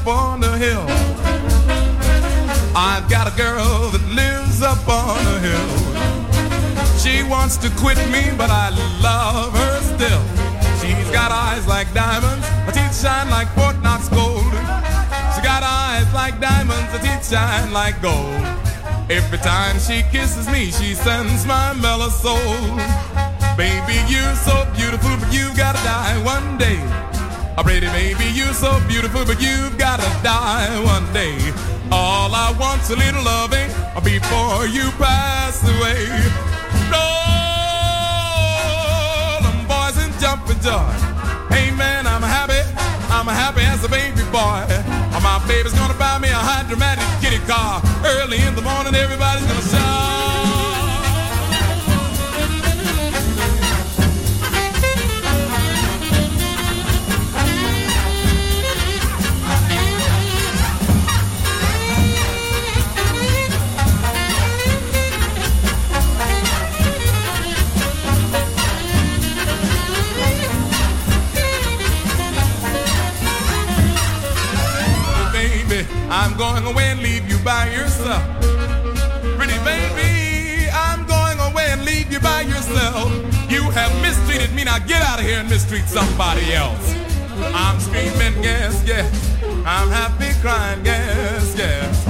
Up on the hill. I've got a girl that lives up on the hill. She wants to quit me, but I love her still. She's got eyes like diamonds, her teeth shine like Fort Knox gold. She got eyes like diamonds, her teeth shine like gold. Every time she kisses me, she sends my mellow soul. Baby, you're so beautiful, but you gotta die one day. Pretty baby, you're so beautiful, but you've gotta die one day. All I want's a little loving before you pass away. Roll 'em boys and jumping joy. Hey man, I'm happy. I'm happy as a baby boy. My baby's gonna buy me a high dramatic kitty car. Early in the morning, everybody's gonna shout. Going away and leave you by yourself. Pretty baby, I'm going away and leave you by yourself. You have mistreated me, now get out of here and mistreat somebody else. I'm screaming, yes, yes. I'm happy crying, yes, yes.